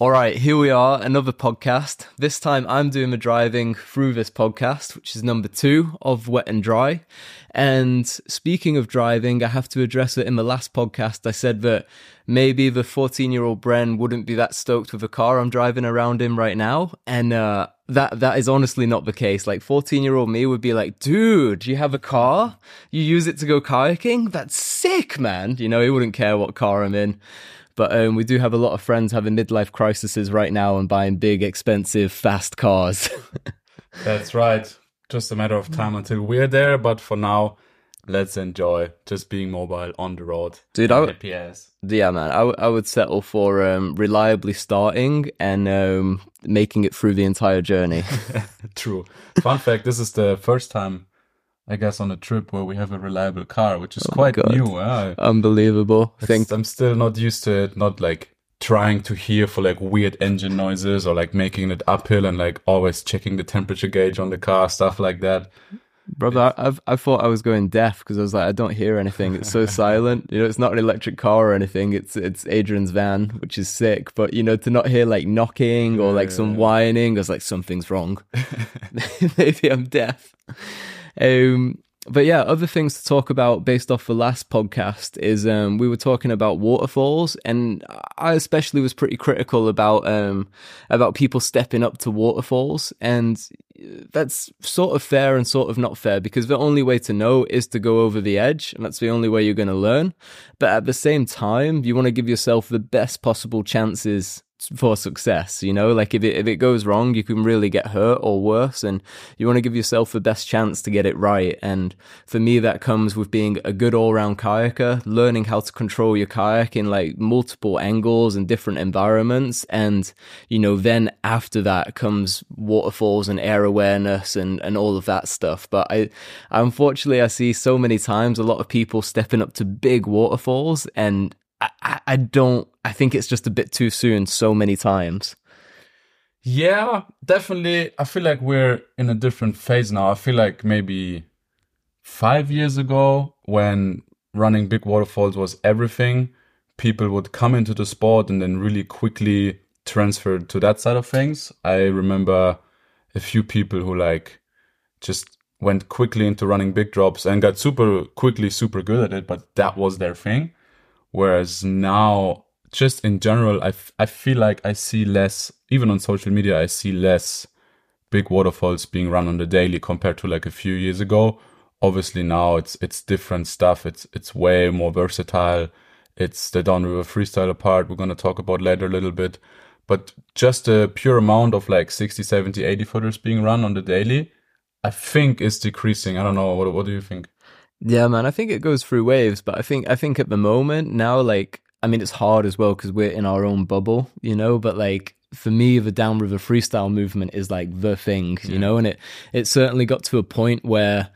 All right, here we are, another podcast. This time I'm doing the driving through this podcast, which is number two of Wet and Dry. And speaking of driving, I have to address it in the last podcast. I said that maybe the 14 year old Bren wouldn't be that stoked with the car I'm driving around in right now. And, uh, that, that is honestly not the case. Like 14 year old me would be like, dude, you have a car? You use it to go kayaking? That's sick, man. You know, he wouldn't care what car I'm in. But um, we do have a lot of friends having midlife crises right now and buying big, expensive, fast cars. That's right. Just a matter of time until we're there. But for now, let's enjoy just being mobile on the road. Dude, I, ass. yeah, man, I, w- I would settle for um, reliably starting and um, making it through the entire journey. True. Fun fact: This is the first time, I guess, on a trip where we have a reliable car, which is oh quite God. new. Yeah. Unbelievable. I think I'm still not used to it. Not like trying to hear for like weird engine noises or like making it uphill and like always checking the temperature gauge on the car, stuff like that. Brother, I, I've, I thought I was going deaf because I was like, I don't hear anything. It's so silent. You know, it's not an electric car or anything. It's it's Adrian's van, which is sick. But you know, to not hear like knocking or like some whining, I was like, something's wrong. Maybe I'm deaf. Um, but yeah, other things to talk about based off the last podcast is um, we were talking about waterfalls, and I especially was pretty critical about um, about people stepping up to waterfalls, and that's sort of fair and sort of not fair because the only way to know is to go over the edge, and that's the only way you're going to learn. But at the same time, you want to give yourself the best possible chances for success you know? Like if it if it goes wrong you can really get hurt or worse and you want to give yourself the best chance to get it right. And for me that comes with being a good all-round kayaker learning how to control your kayak in like multiple angles and different environments. And you know then after that comes waterfalls and air awareness and and all of that stuff. But i unfortunately i see so many times a lot of people stepping up to big waterfalls and I, I don't. I think it's just a bit too soon. So many times. Yeah, definitely. I feel like we're in a different phase now. I feel like maybe five years ago, when running big waterfalls was everything, people would come into the sport and then really quickly transfer to that side of things. I remember a few people who like just went quickly into running big drops and got super quickly super good at it, but that was their thing. Whereas now, just in general, I, f- I feel like I see less, even on social media, I see less big waterfalls being run on the daily compared to like a few years ago. Obviously now it's it's different stuff. It's it's way more versatile. It's the downriver freestyle part we're gonna talk about later a little bit. But just a pure amount of like 60, 70, 80 footers being run on the daily, I think is decreasing. I don't know. What, what do you think? Yeah, man, I think it goes through waves, but I think I think at the moment now, like, I mean, it's hard as well because we're in our own bubble, you know. But like for me, the downriver freestyle movement is like the thing, you know, and it it certainly got to a point where,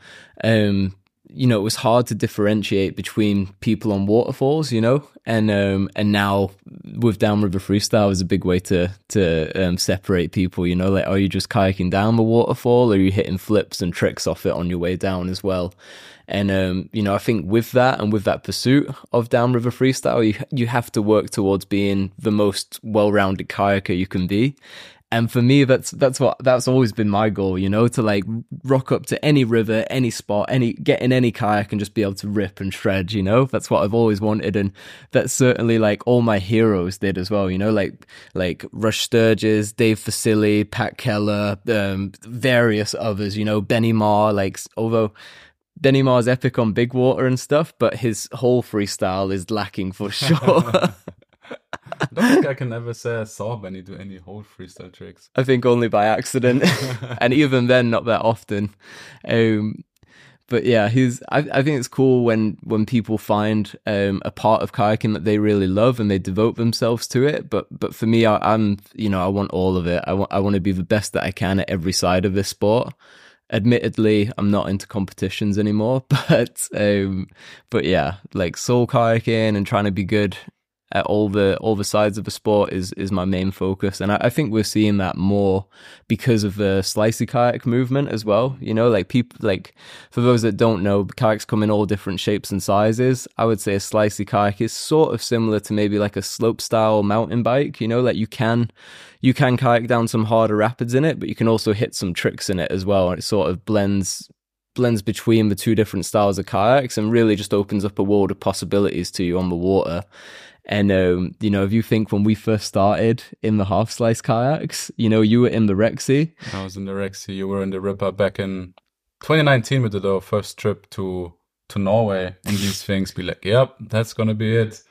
um, you know, it was hard to differentiate between people on waterfalls, you know, and um and now with downriver freestyle is a big way to to um, separate people, you know, like are you just kayaking down the waterfall, or are you hitting flips and tricks off it on your way down as well? And um, you know, I think with that and with that pursuit of downriver freestyle, you you have to work towards being the most well-rounded kayaker you can be. And for me, that's that's what that's always been my goal, you know, to like rock up to any river, any spot, any get in any kayak and just be able to rip and shred, you know. That's what I've always wanted, and that's certainly like all my heroes did as well, you know, like like Rush Sturgis, Dave Fusilli, Pat Keller, um, various others, you know, Benny Marr, like although Benny Marr's epic on big water and stuff, but his hole freestyle is lacking for sure. I don't think I can ever say I saw Benny do any hole freestyle tricks. I think only by accident, and even then, not that often. Um, but yeah, he's. I, I think it's cool when when people find um, a part of kayaking that they really love and they devote themselves to it. But but for me, I, I'm you know I want all of it. I want I want to be the best that I can at every side of this sport. Admittedly, I'm not into competitions anymore, but um, but yeah, like soul kayaking and trying to be good at all the all the sides of the sport is is my main focus, and I, I think we're seeing that more because of the slicey kayak movement as well. You know, like people like for those that don't know, kayaks come in all different shapes and sizes. I would say a slicey kayak is sort of similar to maybe like a slope style mountain bike. You know, like you can you can kayak down some harder rapids in it, but you can also hit some tricks in it as well, and it sort of blends blends between the two different styles of kayaks and really just opens up a world of possibilities to you on the water. And um, you know, if you think when we first started in the half slice kayaks, you know, you were in the Rexy. I was in the Rexy. You were in the Ripper back in 2019. We did our first trip to to Norway and these things. Be like, yep, that's gonna be it.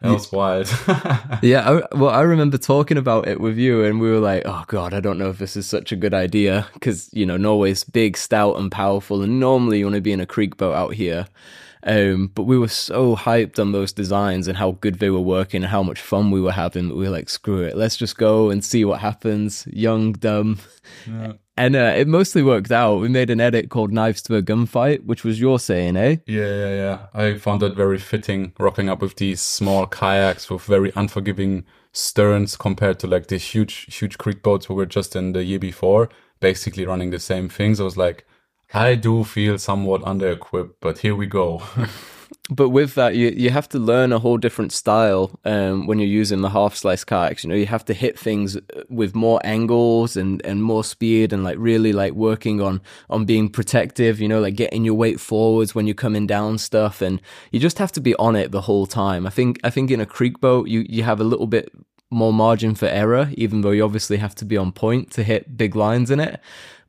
That was wild. yeah, I, well, I remember talking about it with you, and we were like, "Oh God, I don't know if this is such a good idea," because you know Norway's big, stout, and powerful, and normally you want to be in a creek boat out here. Um, but we were so hyped on those designs and how good they were working and how much fun we were having that we were like, screw it, let's just go and see what happens. Young, dumb. Yeah. And uh, it mostly worked out. We made an edit called Knives to a Gunfight, which was your saying, eh? Yeah, yeah, yeah. I found that very fitting, rocking up with these small kayaks with very unforgiving sterns compared to like the huge, huge creek boats we were just in the year before, basically running the same things. I was like, I do feel somewhat under equipped, but here we go. but with that, you you have to learn a whole different style um, when you're using the half slice kayaks. You know, you have to hit things with more angles and, and more speed, and like really like working on on being protective. You know, like getting your weight forwards when you're coming down stuff, and you just have to be on it the whole time. I think I think in a creek boat, you you have a little bit more margin for error, even though you obviously have to be on point to hit big lines in it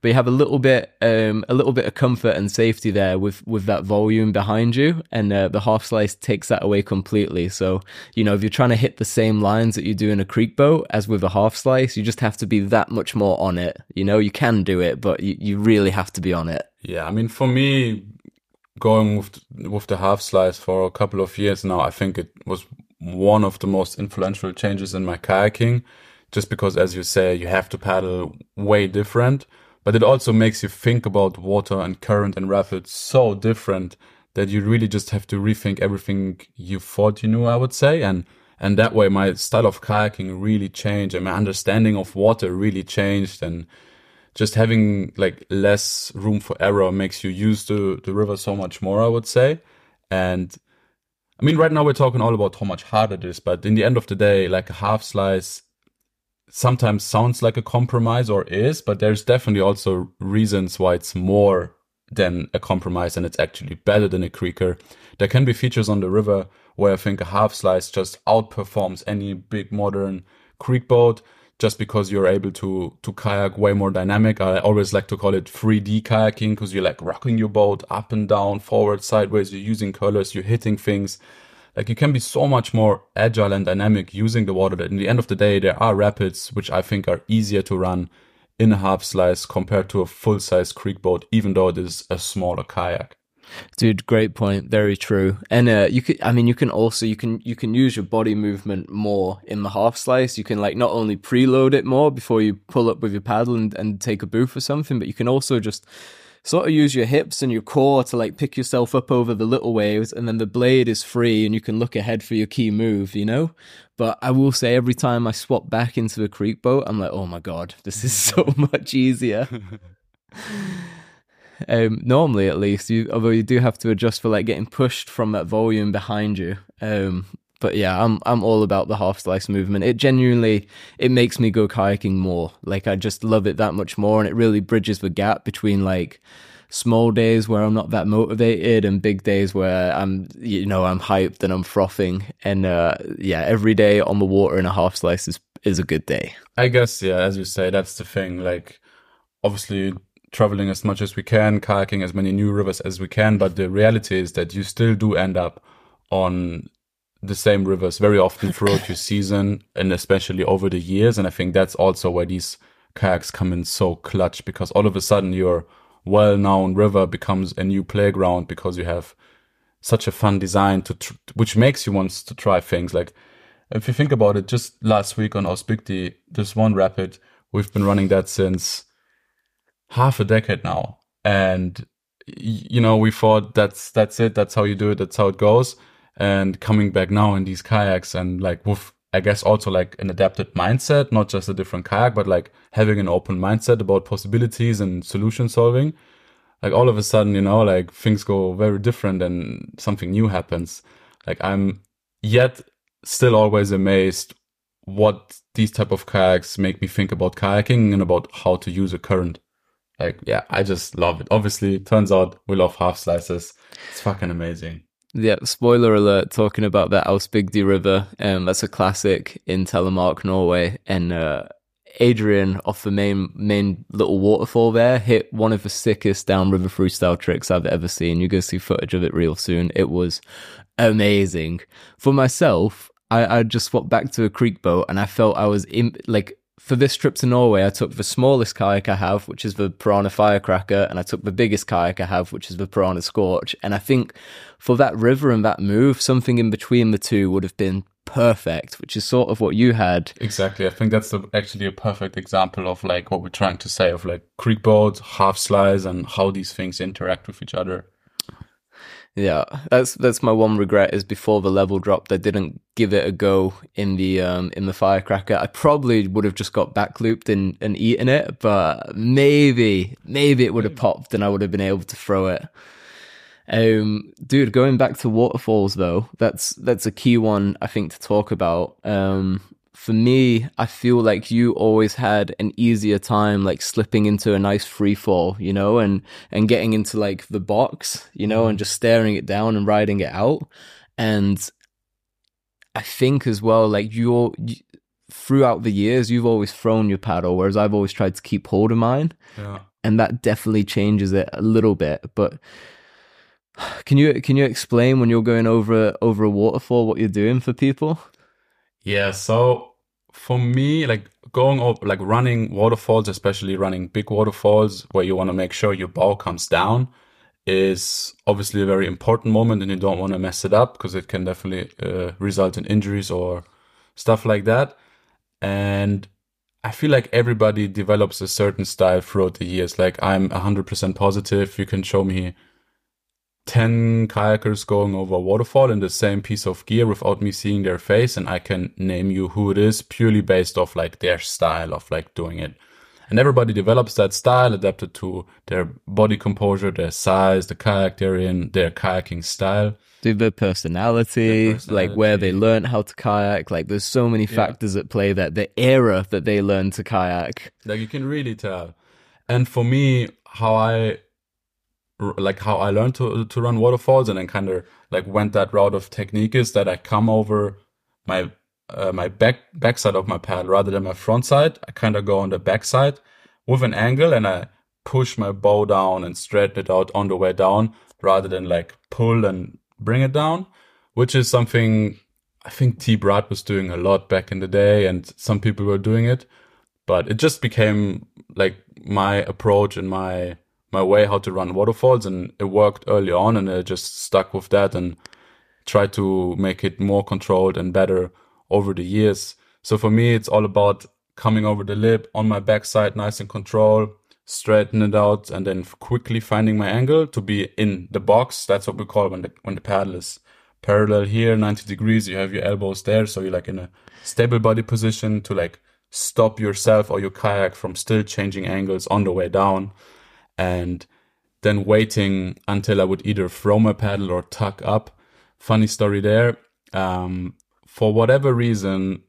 but you have a little bit um, a little bit of comfort and safety there with with that volume behind you and uh, the half slice takes that away completely. So you know if you're trying to hit the same lines that you do in a creek boat as with a half slice you just have to be that much more on it. You know you can do it but you, you really have to be on it. Yeah i mean for me going with with the half slice for a couple of years now i think it was one of the most influential changes in my kayaking just because as you say you have to paddle way different but it also makes you think about water and current and rapids so different that you really just have to rethink everything you thought you knew, I would say. And, and that way my style of kayaking really changed and my understanding of water really changed and just having like less room for error makes you use the, the river so much more, I would say. And I mean, right now we're talking all about how much harder it is, but in the end of the day, like a half slice sometimes sounds like a compromise or is, but there's definitely also reasons why it's more than a compromise and it's actually better than a creeker. There can be features on the river where I think a half slice just outperforms any big modern creek boat just because you're able to to kayak way more dynamic. I always like to call it 3D kayaking because you're like rocking your boat up and down, forward, sideways. You're using colors, you're hitting things. Like you can be so much more agile and dynamic using the water that in the end of the day, there are rapids, which I think are easier to run in a half slice compared to a full size creek boat, even though it is a smaller kayak. Dude, great point. Very true. And uh, you could, I mean, you can also you can you can use your body movement more in the half slice. You can like not only preload it more before you pull up with your paddle and, and take a boof or something, but you can also just sort of use your hips and your core to like pick yourself up over the little waves and then the blade is free and you can look ahead for your key move, you know? But I will say every time I swap back into a creek boat, I'm like, oh my god, this is so much easier. um, normally, at least, you, although you do have to adjust for like getting pushed from that volume behind you. Um, but yeah, I'm I'm all about the half slice movement. It genuinely it makes me go kayaking more. Like I just love it that much more, and it really bridges the gap between like small days where I'm not that motivated and big days where I'm you know I'm hyped and I'm frothing. And uh, yeah, every day on the water in a half slice is is a good day. I guess yeah, as you say, that's the thing. Like obviously traveling as much as we can, kayaking as many new rivers as we can, but the reality is that you still do end up on the same rivers very often throughout your season and especially over the years. And I think that's also where these kayaks come in so clutch because all of a sudden your well known river becomes a new playground because you have such a fun design to tr- which makes you want to try things. Like if you think about it just last week on Ausbygdi this one rapid we've been running that since half a decade now. And you know we thought that's that's it. That's how you do it. That's how it goes and coming back now in these kayaks and like with I guess also like an adapted mindset, not just a different kayak, but like having an open mindset about possibilities and solution solving. Like all of a sudden, you know, like things go very different and something new happens. Like I'm yet still always amazed what these type of kayaks make me think about kayaking and about how to use a current. Like, yeah, I just love it. Obviously, turns out we love half slices. It's fucking amazing. Yeah, spoiler alert, talking about the Ausbygdi River. Um, that's a classic in Telemark, Norway. And uh, Adrian, off the main main little waterfall there, hit one of the sickest downriver freestyle tricks I've ever seen. You go see footage of it real soon. It was amazing. For myself, I, I just swapped back to a creek boat and I felt I was in, like for this trip to Norway, I took the smallest kayak I have, which is the Pyranha Firecracker, and I took the biggest kayak I have, which is the Pyranha Scorch. And I think for that river and that move, something in between the two would have been perfect, which is sort of what you had. Exactly. I think that's a, actually a perfect example of like what we're trying to say of like creek boats, half slices, and how these things interact with each other. Yeah, that's that's my one regret is before the level drop, they didn't give it a go in the um in the firecracker. I probably would have just got back looped and, and eaten it, but maybe maybe it would have popped and I would have been able to throw it. Um, dude, going back to waterfalls though, that's that's a key one I think to talk about. Um, for me, I feel like you always had an easier time like slipping into a nice free fall, you know, and and getting into like the box, you know, and mm-hmm. just staring it down and riding it out. And I think as well, like you're throughout the years, you've always thrown your paddle, whereas I've always tried to keep hold of mine. Yeah. And that definitely changes it a little bit. But can you can you explain when you're going over over a waterfall what you're doing for people? Yeah, so for me, like going over, like running waterfalls, especially running big waterfalls where you want to make sure your bow comes down is obviously a very important moment and you don't want to mess it up because it can definitely uh, result in injuries or stuff like that. And I feel like everybody develops a certain style throughout the years. Like I'm 100% positive. You can show me 10 kayakers going over a waterfall in the same piece of gear without me seeing their face and I can name you who it is purely based off like their style of like doing it. And everybody develops that style adapted to their body composure, their size, the kayak they're in, their kayaking style. Do their personality, their personality, like where they learn how to kayak. Like there's so many factors yeah. at play that the era that they learn to kayak. Like you can really tell. And for me, how I like how I learned to to run waterfalls and then kind of like went that route of technique is that I come over my uh, my back backside of my paddle rather than my front side. I kind of go on the backside with an angle and I push my bow down and straighten it out on the way down rather than like pull and bring it down, which is something I think T Bradt was doing a lot back in the day and some people were doing it, but it just became like my approach and my my way how to run waterfalls and it worked early on and I just stuck with that and tried to make it more controlled and better over the years. So for me, it's all about coming over the lip on my backside, nice and control, straighten it out, and then quickly finding my angle to be in the box. That's what we call when the when the paddle is parallel here, 90 degrees. You have your elbows there, so you're like in a stable body position to like stop yourself or your kayak from still changing angles on the way down and then waiting until I would either throw my paddle or tuck up. Funny story there. Um, for whatever reason,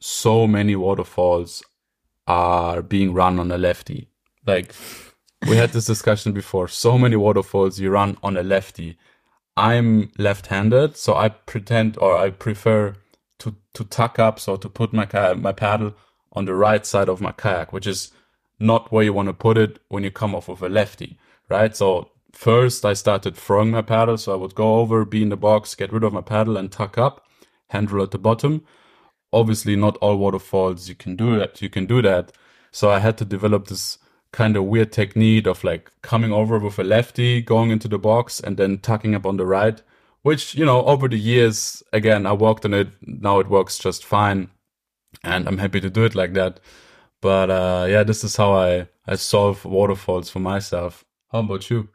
so many waterfalls are being run on a lefty. Like we had this discussion before. So many waterfalls you run on a lefty. I'm left-handed, so I pretend or I prefer to to tuck up, so to put my my paddle on the right side of my kayak, which is not where you want to put it when you come off of a lefty, right? So first I started throwing my paddle. So I would go over, be in the box, get rid of my paddle and tuck up, handle at the bottom. Obviously not all waterfalls you can do that. You can do that. So I had to develop this kind of weird technique of like coming over with a lefty, going into the box and then tucking up on the right, which, you know, over the years, again, I worked on it. Now it works just fine. And I'm happy to do it like that. But uh, yeah, this is how I I solve waterfalls for myself. How about you?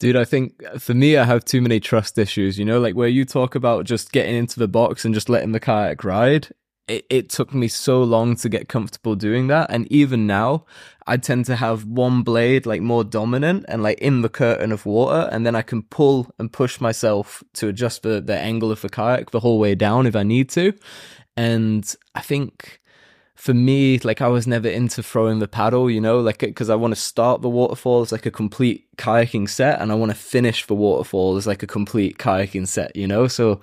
Dude, I think for me, I have too many trust issues, you know, like where you talk about just getting into the box and just letting the kayak ride. It, it took me so long to get comfortable doing that. And even now, I tend to have one blade like more dominant and like in the curtain of water. And then I can pull and push myself to adjust the, the angle of the kayak the whole way down if I need to. And I think for me, like I was never into throwing the paddle, you know, like because I want to start the waterfall as like a complete kayaking set, and I want to finish the waterfall as like a complete kayaking set, you know. So,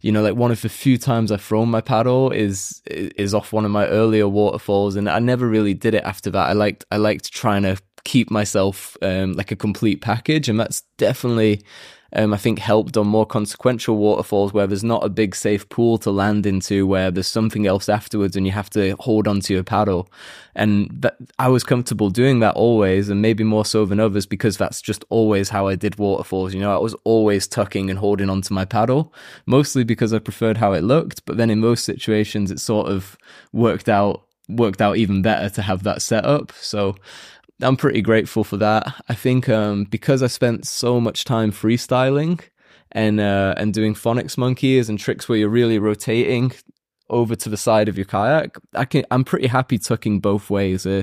you know, like one of the few times I've thrown my paddle is is off one of my earlier waterfalls, and I never really did it after that. I liked I liked trying to keep myself um, like a complete package, and that's definitely um, I think helped on more consequential waterfalls where there's not a big safe pool to land into, where there's something else afterwards and you have to hold onto your paddle. And that, I was comfortable doing that always, and maybe more so than others because that's just always how I did waterfalls. You know, I was always tucking and holding onto my paddle, mostly because I preferred how it looked. But then in most situations, it sort of worked out worked out even better to have that set up. So I'm pretty grateful for that. I think um, because I spent so much time freestyling and uh, and doing phonics monkeys and tricks where you're really rotating over to the side of your kayak, I can I'm pretty happy tucking both ways. Uh,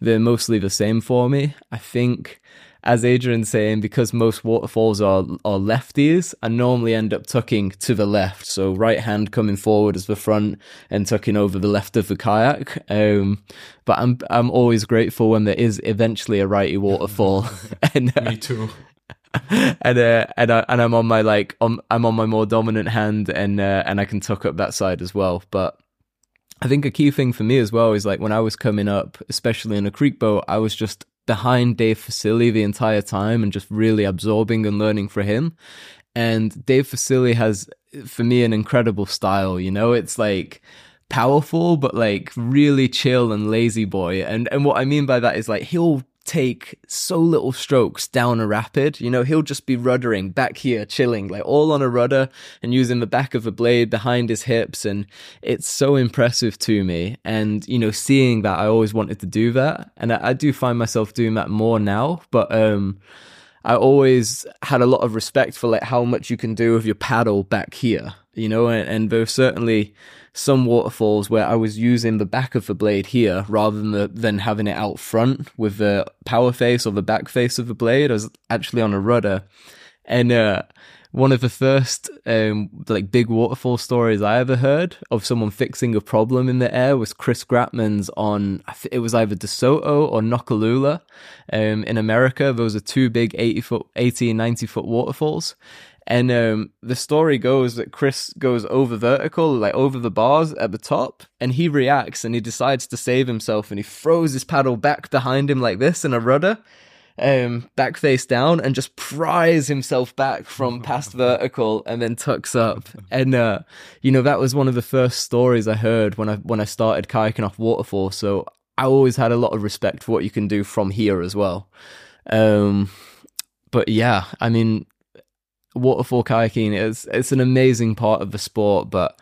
they're mostly the same for me. I think as Adrian's saying, because most waterfalls are are lefties, I normally end up tucking to the left. So right hand coming forward as the front and tucking over the left of the kayak. Um, but I'm I'm always grateful when there is eventually a righty waterfall. and uh, me too. and uh, and I, and I'm on my like on, I'm on my more dominant hand and uh, and I can tuck up that side as well. But I think a key thing for me as well is like when I was coming up, especially in a creek boat, I was just behind Dave Fusilli the entire time and just really absorbing and learning from him. And Dave Fusilli has, for me, an incredible style. You know, it's like powerful, but like really chill and lazy boy. And and what I mean by that is like he'll take so little strokes down a rapid. You know, he'll just be ruddering back here, chilling, like all on a rudder and using the back of a blade behind his hips. And it's so impressive to me. And, you know, seeing that, I always wanted to do that. And I, I do find myself doing that more now. But, um, I always had a lot of respect for like how much you can do with your paddle back here, you know, and, and there's certainly some waterfalls where I was using the back of the blade here rather than the, than having it out front with the power face or the back face of the blade. I was actually on a rudder, and uh, one of the first um, like big waterfall stories I ever heard of someone fixing a problem in the air was Chris Gragtmans on it was either DeSoto or Noccalula um, in America. Those are two big 80 foot, 80 and 90 foot waterfalls. And um, the story goes that Chris goes over vertical, like over the bars at the top, and he reacts and he decides to save himself and he throws his paddle back behind him like this in a rudder, um, back face down, and just pries himself back from past vertical and then tucks up. And uh, you know that was one of the first stories I heard when I when I started kayaking off waterfall. So I always had a lot of respect for what you can do from here as well. Um, but yeah, I mean, waterfall kayaking is it's an amazing part of the sport, but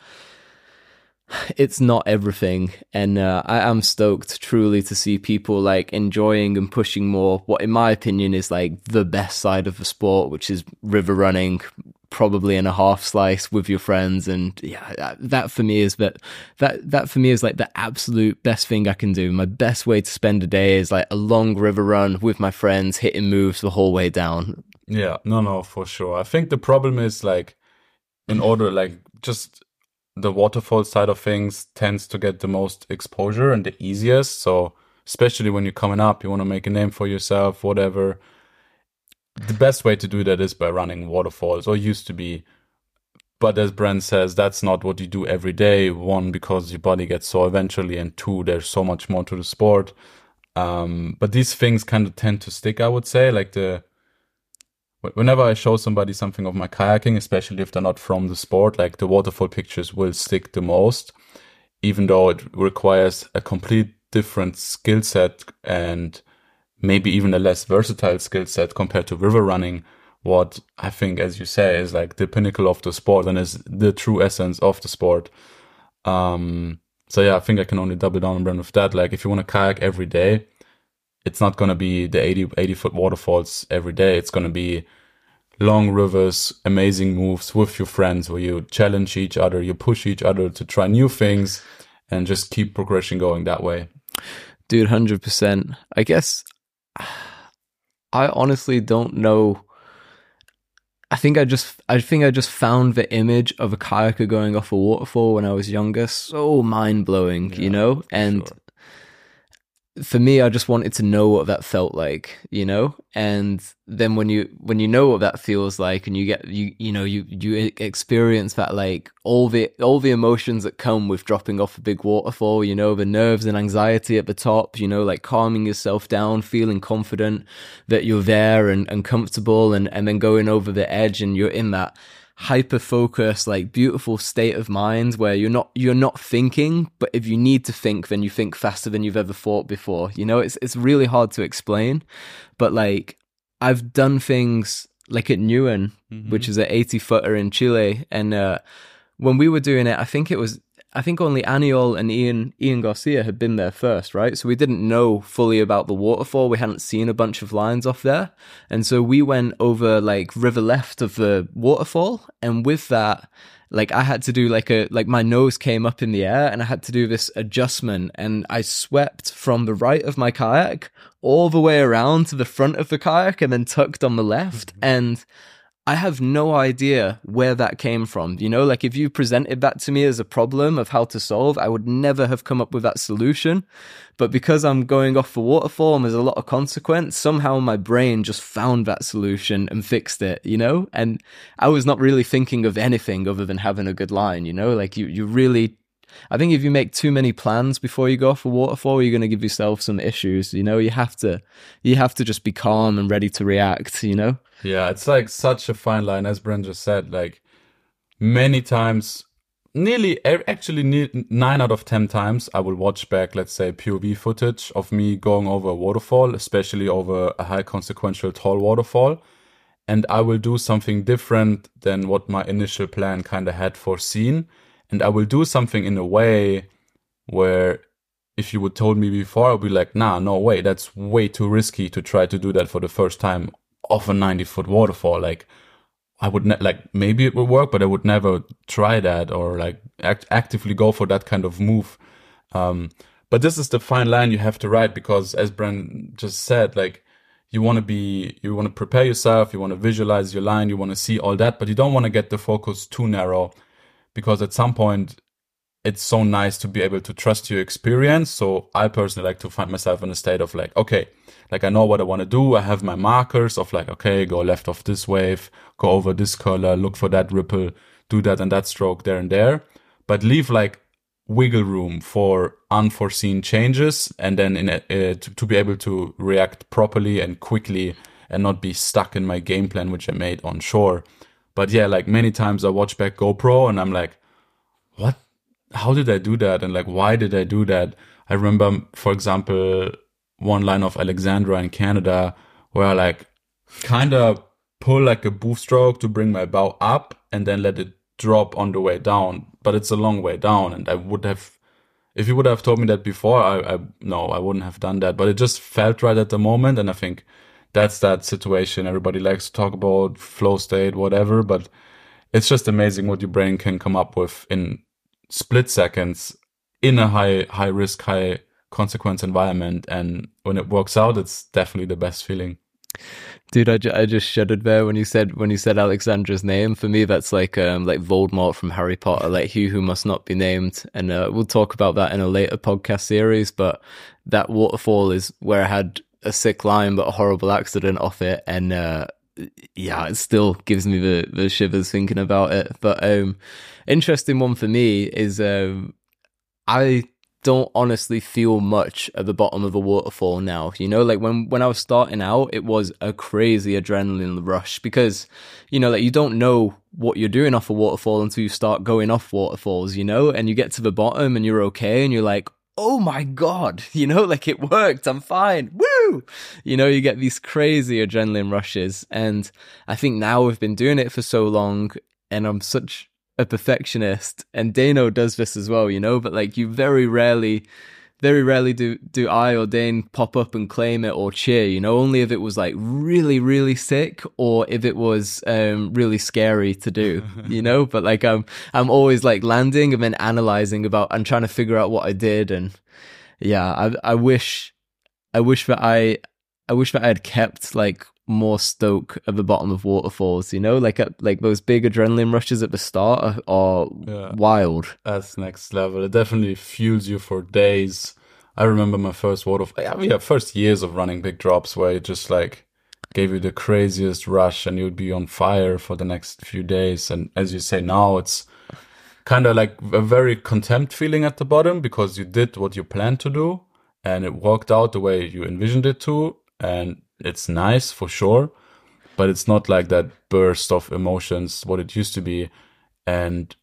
it's not everything. And uh, I am stoked truly to see people like enjoying and pushing more what, in my opinion, is like the best side of the sport, which is river running, probably in a half slice with your friends. And yeah, that for me is that that that for me is like the absolute best thing I can do. My best way to spend a day is like a long river run with my friends, hitting moves the whole way down. Yeah, no, no, for sure. I think the problem is like, in order, like, just the waterfall side of things tends to get the most exposure and the easiest. So, especially when you're coming up, you want to make a name for yourself, whatever. The best way to do that is by running waterfalls, or used to be. But as Bren says, that's not what you do every day. One, because your body gets sore eventually, and two, there's so much more to the sport. Um, but these things kind of tend to stick, I would say, like the whenever I show somebody something of my kayaking, especially if they're not from the sport, like the waterfall pictures will stick the most, even though it requires a complete different skill set and maybe even a less versatile skill set compared to river running. What I think, as you say, is like the pinnacle of the sport and is the true essence of the sport. Um, so yeah, I think I can only double down on Bren with that. Like if you want to kayak every day, it's not going to be the 80, 80 foot waterfalls every day. It's going to be long rivers, amazing moves with your friends where you challenge each other, you push each other to try new things and just keep progression going that way. Dude, 100%. I guess I honestly don't know. I think I just I think I just found the image of a kayaker going off a waterfall when I was younger so mind blowing, yeah, you know? And sure for me, I just wanted to know what that felt like, you know. And then when you when you know what that feels like, and you get you you know you you experience that like all the all the emotions that come with dropping off a big waterfall, you know, the nerves and anxiety at the top, you know, like calming yourself down, feeling confident that you're there and and comfortable, and and then going over the edge, and you're in that hyper focused, like beautiful state of mind where you're not you're not thinking, but if you need to think, then you think faster than you've ever thought before. You know, it's it's really hard to explain. But like I've done things like at Neuen, mm-hmm. which is an 80 footer in Chile, and uh, when we were doing it, I think it was I think only Aniol and Ian Ian Garcia had been there first, right? So we didn't know fully about the waterfall. We hadn't seen a bunch of lines off there. And so we went over like river left of the waterfall. And with that, like I had to do like a like my nose came up in the air and I had to do this adjustment and I swept from the right of my kayak all the way around to the front of the kayak and then tucked on the left. Mm-hmm. And I have no idea where that came from. You know, like if you presented that to me as a problem of how to solve, I would never have come up with that solution. But because I'm going off the waterfall and there's a lot of consequence, somehow my brain just found that solution and fixed it, you know? And I was not really thinking of anything other than having a good line, you know? Like you, you really I think if you make too many plans before you go off a waterfall, you're going to give yourself some issues. You know, you have to, you have to just be calm and ready to react. You know. Yeah, it's like such a fine line, as Bren just said. Like many times, nearly actually nine out of ten times, I will watch back, let's say, POV footage of me going over a waterfall, especially over a high consequential tall waterfall, and I will do something different than what my initial plan kind of had foreseen and I will do something in a way where if you would told me before, I'd be like, nah, no way, that's way too risky to try to do that for the first time off a 90 foot waterfall. Like, I would ne- like maybe it would work, but I would never try that or like act- actively go for that kind of move. Um, but this is the fine line you have to write because, as Bren just said, like you want to be, you want to prepare yourself, you want to visualize your line, you want to see all that, but you don't want to get the focus too narrow because at some point it's so nice to be able to trust your experience. So I personally like to find myself in a state of like, okay, like I know what I want to do. I have my markers of like, okay, go left of this wave, go over this color, look for that ripple, do that and that stroke there and there, but leave like wiggle room for unforeseen changes and then in a, uh, to, to be able to react properly and quickly and not be stuck in my game plan, which I made on shore. But yeah, like many times I watch back GoPro and I'm like, what? How did I do that? And like, why did I do that? I remember, for example, one line of Alexandra in Canada where I like kind of pull like a boof stroke to bring my bow up and then let it drop on the way down. But it's a long way down. And I would have, if you would have told me that before, I, I no, I wouldn't have done that. But it just felt right at the moment. And I think that's that situation. Everybody likes to talk about flow state, whatever, but it's just amazing what your brain can come up with in split seconds in a high high risk, high consequence environment. And when it works out, it's definitely the best feeling. Dude, I, ju- I just shuddered there when you said when you said Alexandra's name. For me, that's like um like Voldemort from Harry Potter, like he who must not be named. And uh, we'll talk about that in a later podcast series. But that waterfall is where I had a sick line but a horrible accident off it. And uh, yeah it still gives me the the shivers thinking about it. But um interesting one for me is um i don't honestly feel much at the bottom of a waterfall now. You know like when when i was starting out it was a crazy adrenaline rush because you know like you don't know what you're doing off a waterfall until you start going off waterfalls you know? And you get to the bottom and you're okay and you're like oh my god, you know, like it worked. I'm fine. Woo! You know, you get these crazy adrenaline rushes. And I think now we've been doing it for so long and I'm such a perfectionist and Dano does this as well, you know, but like you very rarely very rarely do do I or Dane pop up and claim it or cheer. You know, only if it was like really really sick or if it was um, really scary to do. You know, but like I'm I'm always like landing and then analyzing about and trying to figure out what I did and yeah, I I wish I wish that I I wish that I had kept like more stoke at the bottom of waterfalls. You know, like at, like those big adrenaline rushes at the start are, are Yeah. wild. That's next level. It definitely fuels you for days. I remember my first water, yeah, yeah, first years of running big drops where it just like gave you the craziest rush and you'd be on fire for the next few days. And as you say now, it's kind of like a very contempt feeling at the bottom because you did what you planned to do and it worked out the way you envisioned it to. And it's nice for sure, but it's not like that burst of emotions, what it used to be. And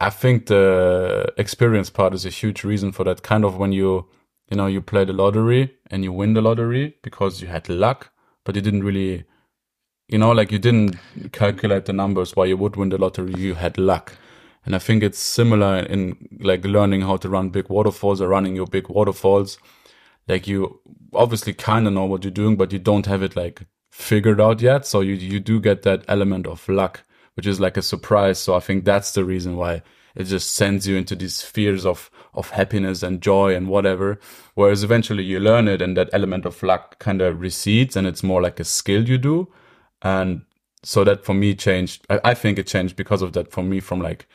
I think the experience part is a huge reason for that. Kind of when you, you know, you play the lottery and you win the lottery because you had luck, but you didn't really, you know, like you didn't calculate the numbers why you would win the lottery. You had luck. And I think it's similar in like learning how to run big waterfalls or running your big waterfalls. Like you obviously kind of know what you're doing, but you don't have it like figured out yet. So you, you do get that element of luck, which is like a surprise. So I think that's the reason why it just sends you into these spheres of, of happiness and joy and whatever. Whereas eventually you learn it and that element of luck kind of recedes and it's more like a skill you do. And so that for me changed. I, I think it changed because of that for me from like,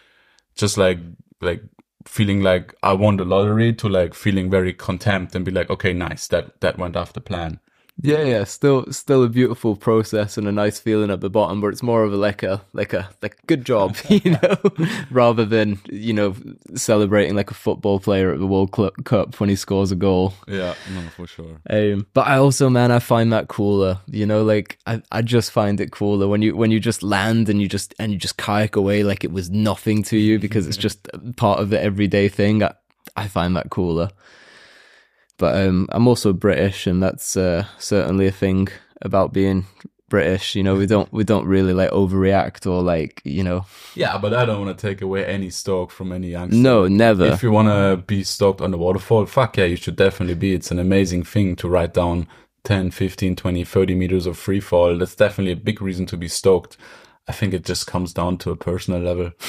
just like, like feeling like I won the lottery to like feeling very contempt and be like, okay, nice. That, that went off the plan. Yeah, yeah, still still a beautiful process and a nice feeling at the bottom, but it's more of a like a like a like good job, you know, rather than you know celebrating like a football player at the World Cup when he scores a goal. Yeah, no, for sure. Um, but I also, man, I find that cooler. You know, like I, I just find it cooler when you when you just land and you just and you just kayak away like it was nothing to you because it's just part of the everyday thing. I, I find that cooler. But um, I'm also British, and that's uh, certainly a thing about being British. You know, we don't we don't really like overreact or like you know. Yeah, but I don't want to take away any stoke from any youngster. No, never. If you want to be stoked on the waterfall, fuck yeah, you should definitely be. It's an amazing thing to write down 10, 15, 20, 30 meters of free fall. That's definitely a big reason to be stoked. I think it just comes down to a personal level.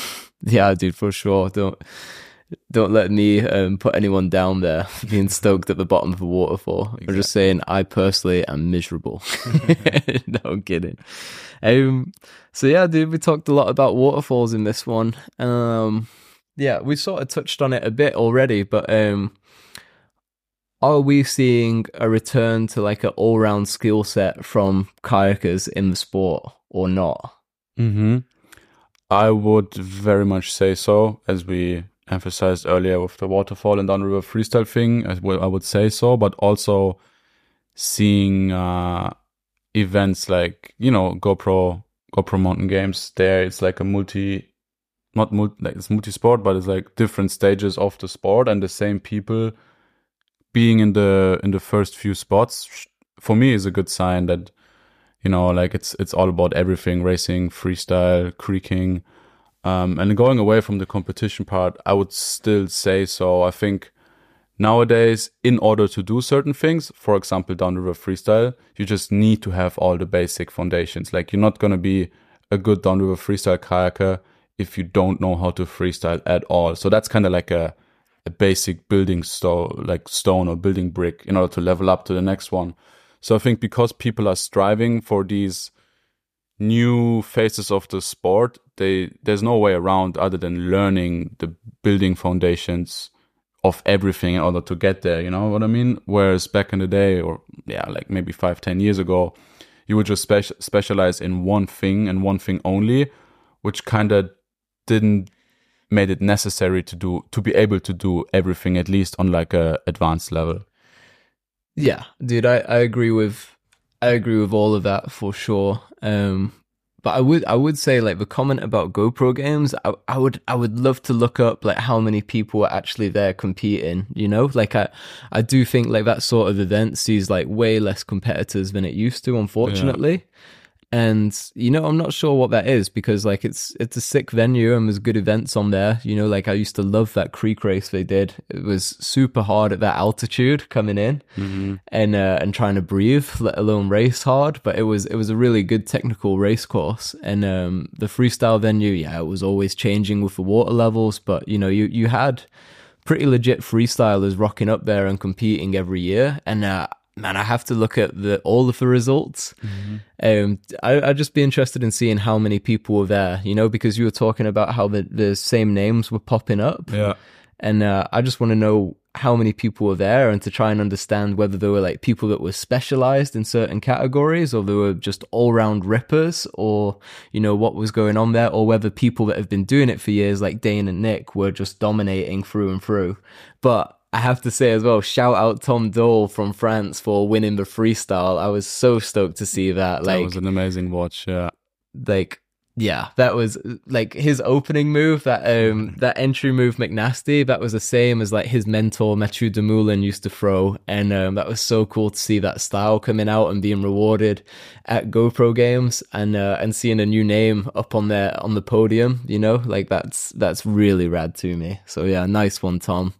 Yeah, dude, for sure. Don't don't let me um, put anyone down there being stoked at the bottom of a waterfall. I'm just saying, I personally am miserable. no, I'm kidding. Um, so yeah, dude, we talked a lot about waterfalls in this one. Um, yeah, we sort of touched on it a bit already, but um, are we seeing a return to like an all-round skill set from kayakers in the sport or not? Mm-hmm. I would very much say so, as we emphasized earlier with the waterfall and downriver freestyle thing. I would- say so, but also seeing uh, events like you know GoPro GoPro Mountain Games. There, it's like a multi, not multi, like it's multi sport, but it's like different stages of the sport and the same people being in the in the first few spots. For me, is a good sign that you know like it's it's all about everything racing freestyle creeking um and going away from the competition part i would still say so. I think nowadays in order to do certain things for example down the river freestyle you just need to have all the basic foundations. Like you're not going to be a good down river freestyle kayaker if you don't know how to freestyle at all. So that's kind of like a a basic building stone like stone or building brick in order to level up to the next one. So I think because people are striving for these new phases of the sport, they there's no way around other than learning the building foundations of everything in order to get there. You know what I mean? Whereas back in the day, or yeah, like maybe five, ten years ago, you would just spec- specialize in one thing and one thing only, which kind of didn't made it necessary to do to be able to do everything at least on like a advanced level. Yeah, dude, I, I agree with I agree with all of that for sure. Um, but I would I would say like the comment about GoPro games, I, I would I would love to look up like how many people are actually there competing. You know, like I I do think like that sort of event sees like way less competitors than it used to, unfortunately. And you know I'm not sure what that is because like it's it's a sick venue and there's good events on there. You know, like I used to love that creek race they did. It was super hard at that altitude coming in Mm-hmm. and uh, and trying to breathe, let alone race hard. But it was it was a really good technical race course, and um, the freestyle venue, yeah, it was always changing with the water levels. But you know, you you had pretty legit freestylers rocking up there and competing every year, and. Uh, Man, I have to look at the all of the results. Um, I, I'd just be interested in seeing how many people were there, you know, because you were talking about how the, the same names were popping up. Yeah. And uh, I just want to know how many people were there and to try and understand whether there were like people that were specialized in certain categories or they were just all round rippers or, you know, what was going on there or whether people that have been doing it for years like Dane and Nick were just dominating through and through. But I have to say as well, shout out Tom Dole from France for winning the freestyle. I was so stoked to see that. Like, that was an amazing watch. Yeah. like yeah that was like his opening move that um that entry move mcnasty that was the same as like his mentor Mathieu Dumoulin used to throw. And um that was so cool to see that style coming out and being rewarded at gopro games and uh and seeing a new name up on there on the podium you know? Like that's that's really rad to me. So yeah nice one tom.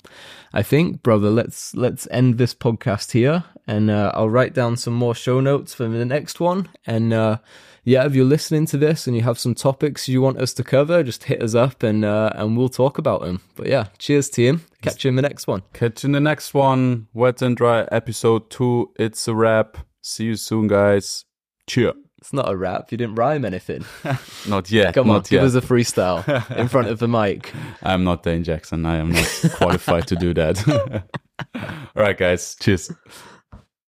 I think, brother, let's let's end this podcast here, and uh, I'll write down some more show notes for the next one. And uh, yeah, if you're listening to this and you have some topics you want us to cover, just hit us up and uh, and we'll talk about them. But yeah, cheers, team. Catch you in the next one. Catch you in the next one. Wet and Dry episode two. It's a wrap. See you soon, guys. Cheer. It's not a rap. You didn't rhyme anything. Not yet. Come not on, give yet. us a freestyle in front of the mic. I'm not Dane Jackson. I am not qualified to do that. All right, guys. Cheers.